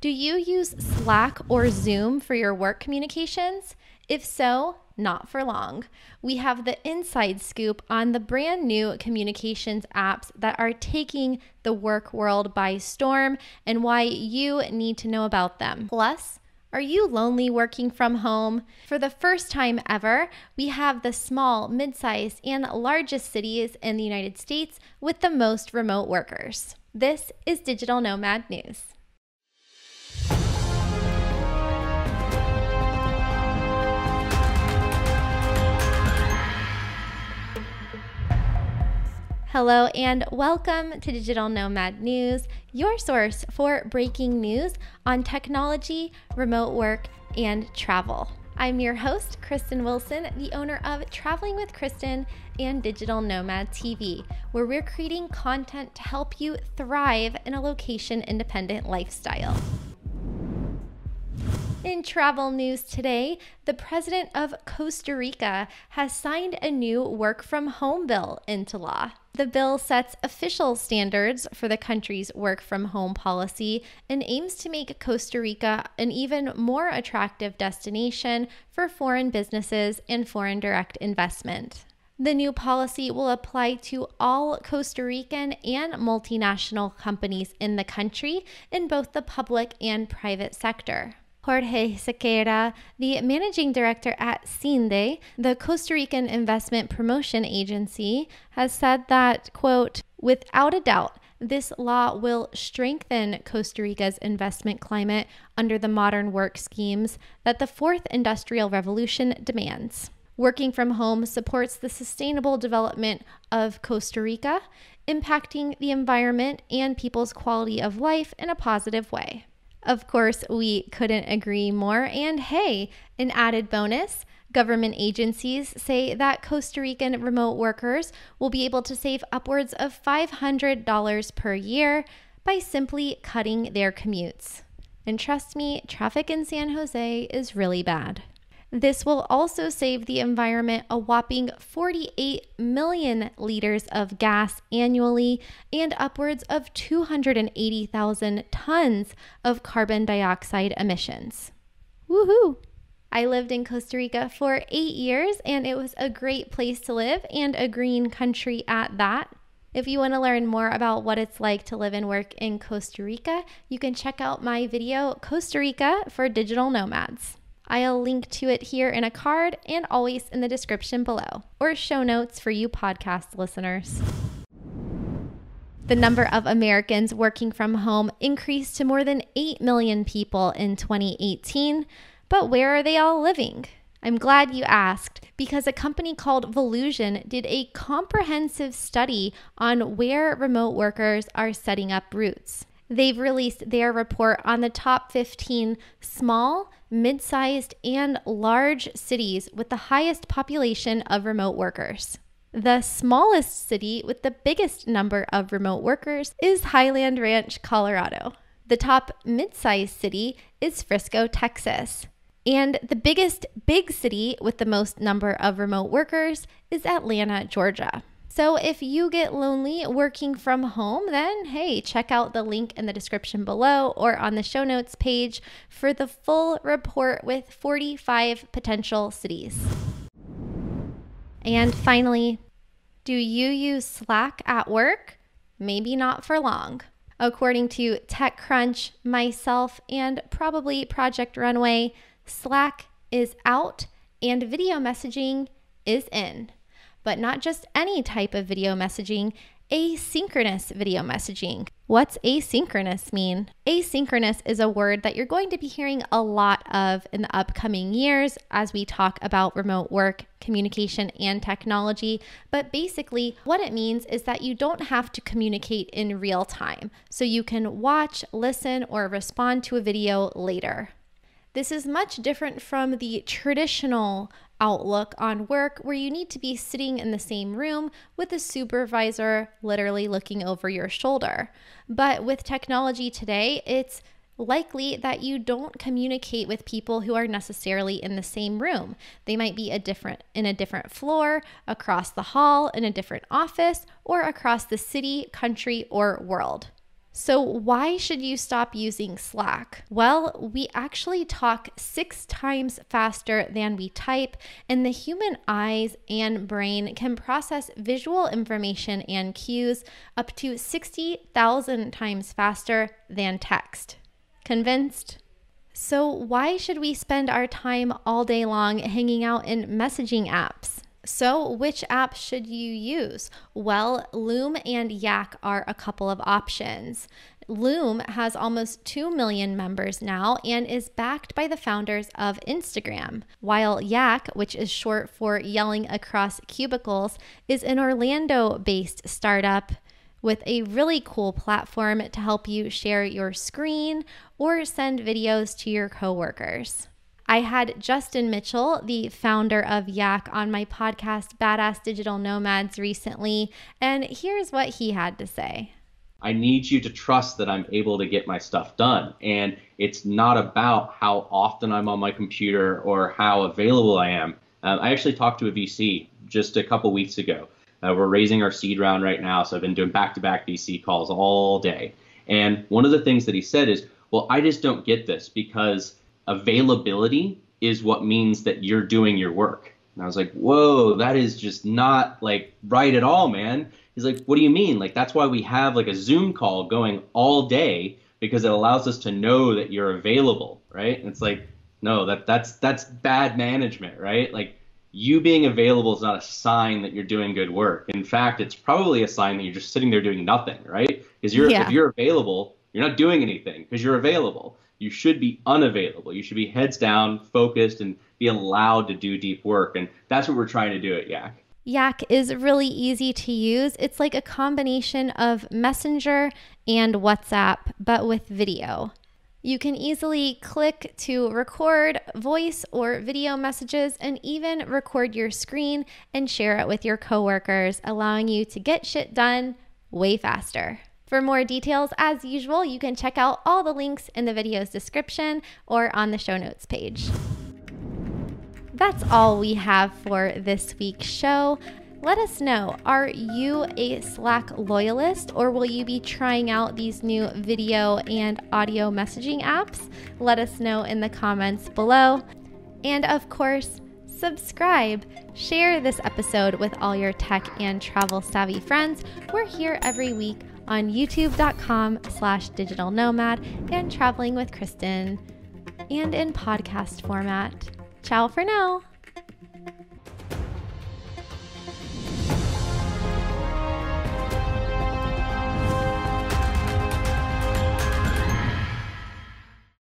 Do you use Slack or Zoom for your work communications? If so, not for long. We have the inside scoop on the brand new communications apps that are taking the work world by storm and why you need to know about them. Plus, are you lonely working from home? For the first time ever, we have the small, mid sized, and largest cities in the United States with the most remote workers. This is Digital Nomad News. Hello and welcome to Digital Nomad News, your source for breaking news on technology, remote work, and travel. I'm your host, Kristin Wilson, the owner of Traveling with Kristin and Digital Nomad TV, where we're creating content to help you thrive in a location independent lifestyle. In travel news today, the president of Costa Rica has signed a new work from home bill into law. The bill sets official standards for the country's work from home policy and aims to make Costa Rica an even more attractive destination for foreign businesses and foreign direct investment. The new policy will apply to all Costa Rican and multinational companies in the country in both the public and private sector. Jorge Sequeira, the managing director at CINDE, the Costa Rican investment promotion agency, has said that, quote, without a doubt, this law will strengthen Costa Rica's investment climate under the modern work schemes that the fourth industrial revolution demands. Working from home supports the sustainable development of Costa Rica, impacting the environment and people's quality of life in a positive way. Of course, we couldn't agree more. And hey, an added bonus government agencies say that Costa Rican remote workers will be able to save upwards of $500 per year by simply cutting their commutes. And trust me, traffic in San Jose is really bad. This will also save the environment a whopping 48 million liters of gas annually and upwards of 280,000 tons of carbon dioxide emissions. Woohoo! I lived in Costa Rica for eight years and it was a great place to live and a green country at that. If you want to learn more about what it's like to live and work in Costa Rica, you can check out my video, Costa Rica for Digital Nomads. I'll link to it here in a card and always in the description below, or show notes for you podcast listeners. The number of Americans working from home increased to more than 8 million people in 2018. But where are they all living? I'm glad you asked because a company called Volusion did a comprehensive study on where remote workers are setting up roots. They've released their report on the top 15 small, mid sized, and large cities with the highest population of remote workers. The smallest city with the biggest number of remote workers is Highlands Ranch, Colorado. The top mid sized city is Frisco, Texas. And the biggest big city with the most number of remote workers is Atlanta, Georgia. So if you get lonely working from home, then hey, check out the link in the description below or on the show notes page for the full report with 45 potential cities. And finally, do you use Slack at work? Maybe not for long. According to TechCrunch, myself, and probably Project Runway, Slack is out and video messaging is in but not just any type of video messaging, asynchronous video messaging. What's asynchronous mean? Asynchronous is a word that you're going to be hearing a lot of in the upcoming years as we talk about remote work, communication, and technology. But basically, what it means is that you don't have to communicate in real time. So you can watch, listen, or respond to a video later. This is much different from the traditional outlook on work where you need to be sitting in the same room with a supervisor literally looking over your shoulder. But with technology today, it's likely that you don't communicate with people who are necessarily in the same room. They might be a different in a different floor, across the hall, in a different office, or across the city, country, or world. So, why should you stop using Slack? Well, we actually talk six times faster than we type, and the human eyes and brain can process visual information and cues up to 60,000 times faster than text. Convinced? So, why should we spend our time all day long hanging out in messaging apps? So, which app should you use? Well, Loom and YAC are a couple of options. Loom has almost 2 million members now and is backed by the founders of Instagram, while YAC, which is short for Yelling Across Cubicles, is an Orlando based startup with a really cool platform to help you share your screen or send videos to your coworkers. I had Justin Mitchell, the founder of YAC, on my podcast, Badass Digital Nomads, recently, and here's what he had to say. I need you to trust that I'm able to get my stuff done. And it's not about how often I'm on my computer or how available I am. Um, I actually talked to a VC just a couple weeks ago. Uh, we're raising our seed round right now, so I've been doing back to back VC calls all day. And one of the things that he said is, Well, I just don't get this because availability is what means that you're doing your work. And I was like, whoa, that is just not like right at all, man. He's like, what do you mean? Like, that's why we have like a Zoom call going all day because it allows us to know that you're available, right? And it's like, no, that that's that's bad management, right? Like you being available is not a sign that you're doing good work. In fact, it's probably a sign that you're just sitting there doing nothing, right? Because you're yeah. if you're available, you're not doing anything because you're available you should be unavailable. You should be heads down, focused, and be allowed to do deep work. And that's what we're trying to do at YAC. YAC is really easy to use. It's like a combination of Messenger and WhatsApp, but with video. You can easily click to record voice or video messages and even record your screen and share it with your coworkers, allowing you to get shit done way faster. For more details, as usual, you can check out all the links in the video's description or on the show notes page. That's all we have for this week's show. Let us know are you a Slack loyalist or will you be trying out these new video and audio messaging apps? Let us know in the comments below. And of course, subscribe. Share this episode with all your tech and travel savvy friends. We're here every week on youtube.com slash digital nomad and traveling with Kristin and in podcast format. Ciao for now.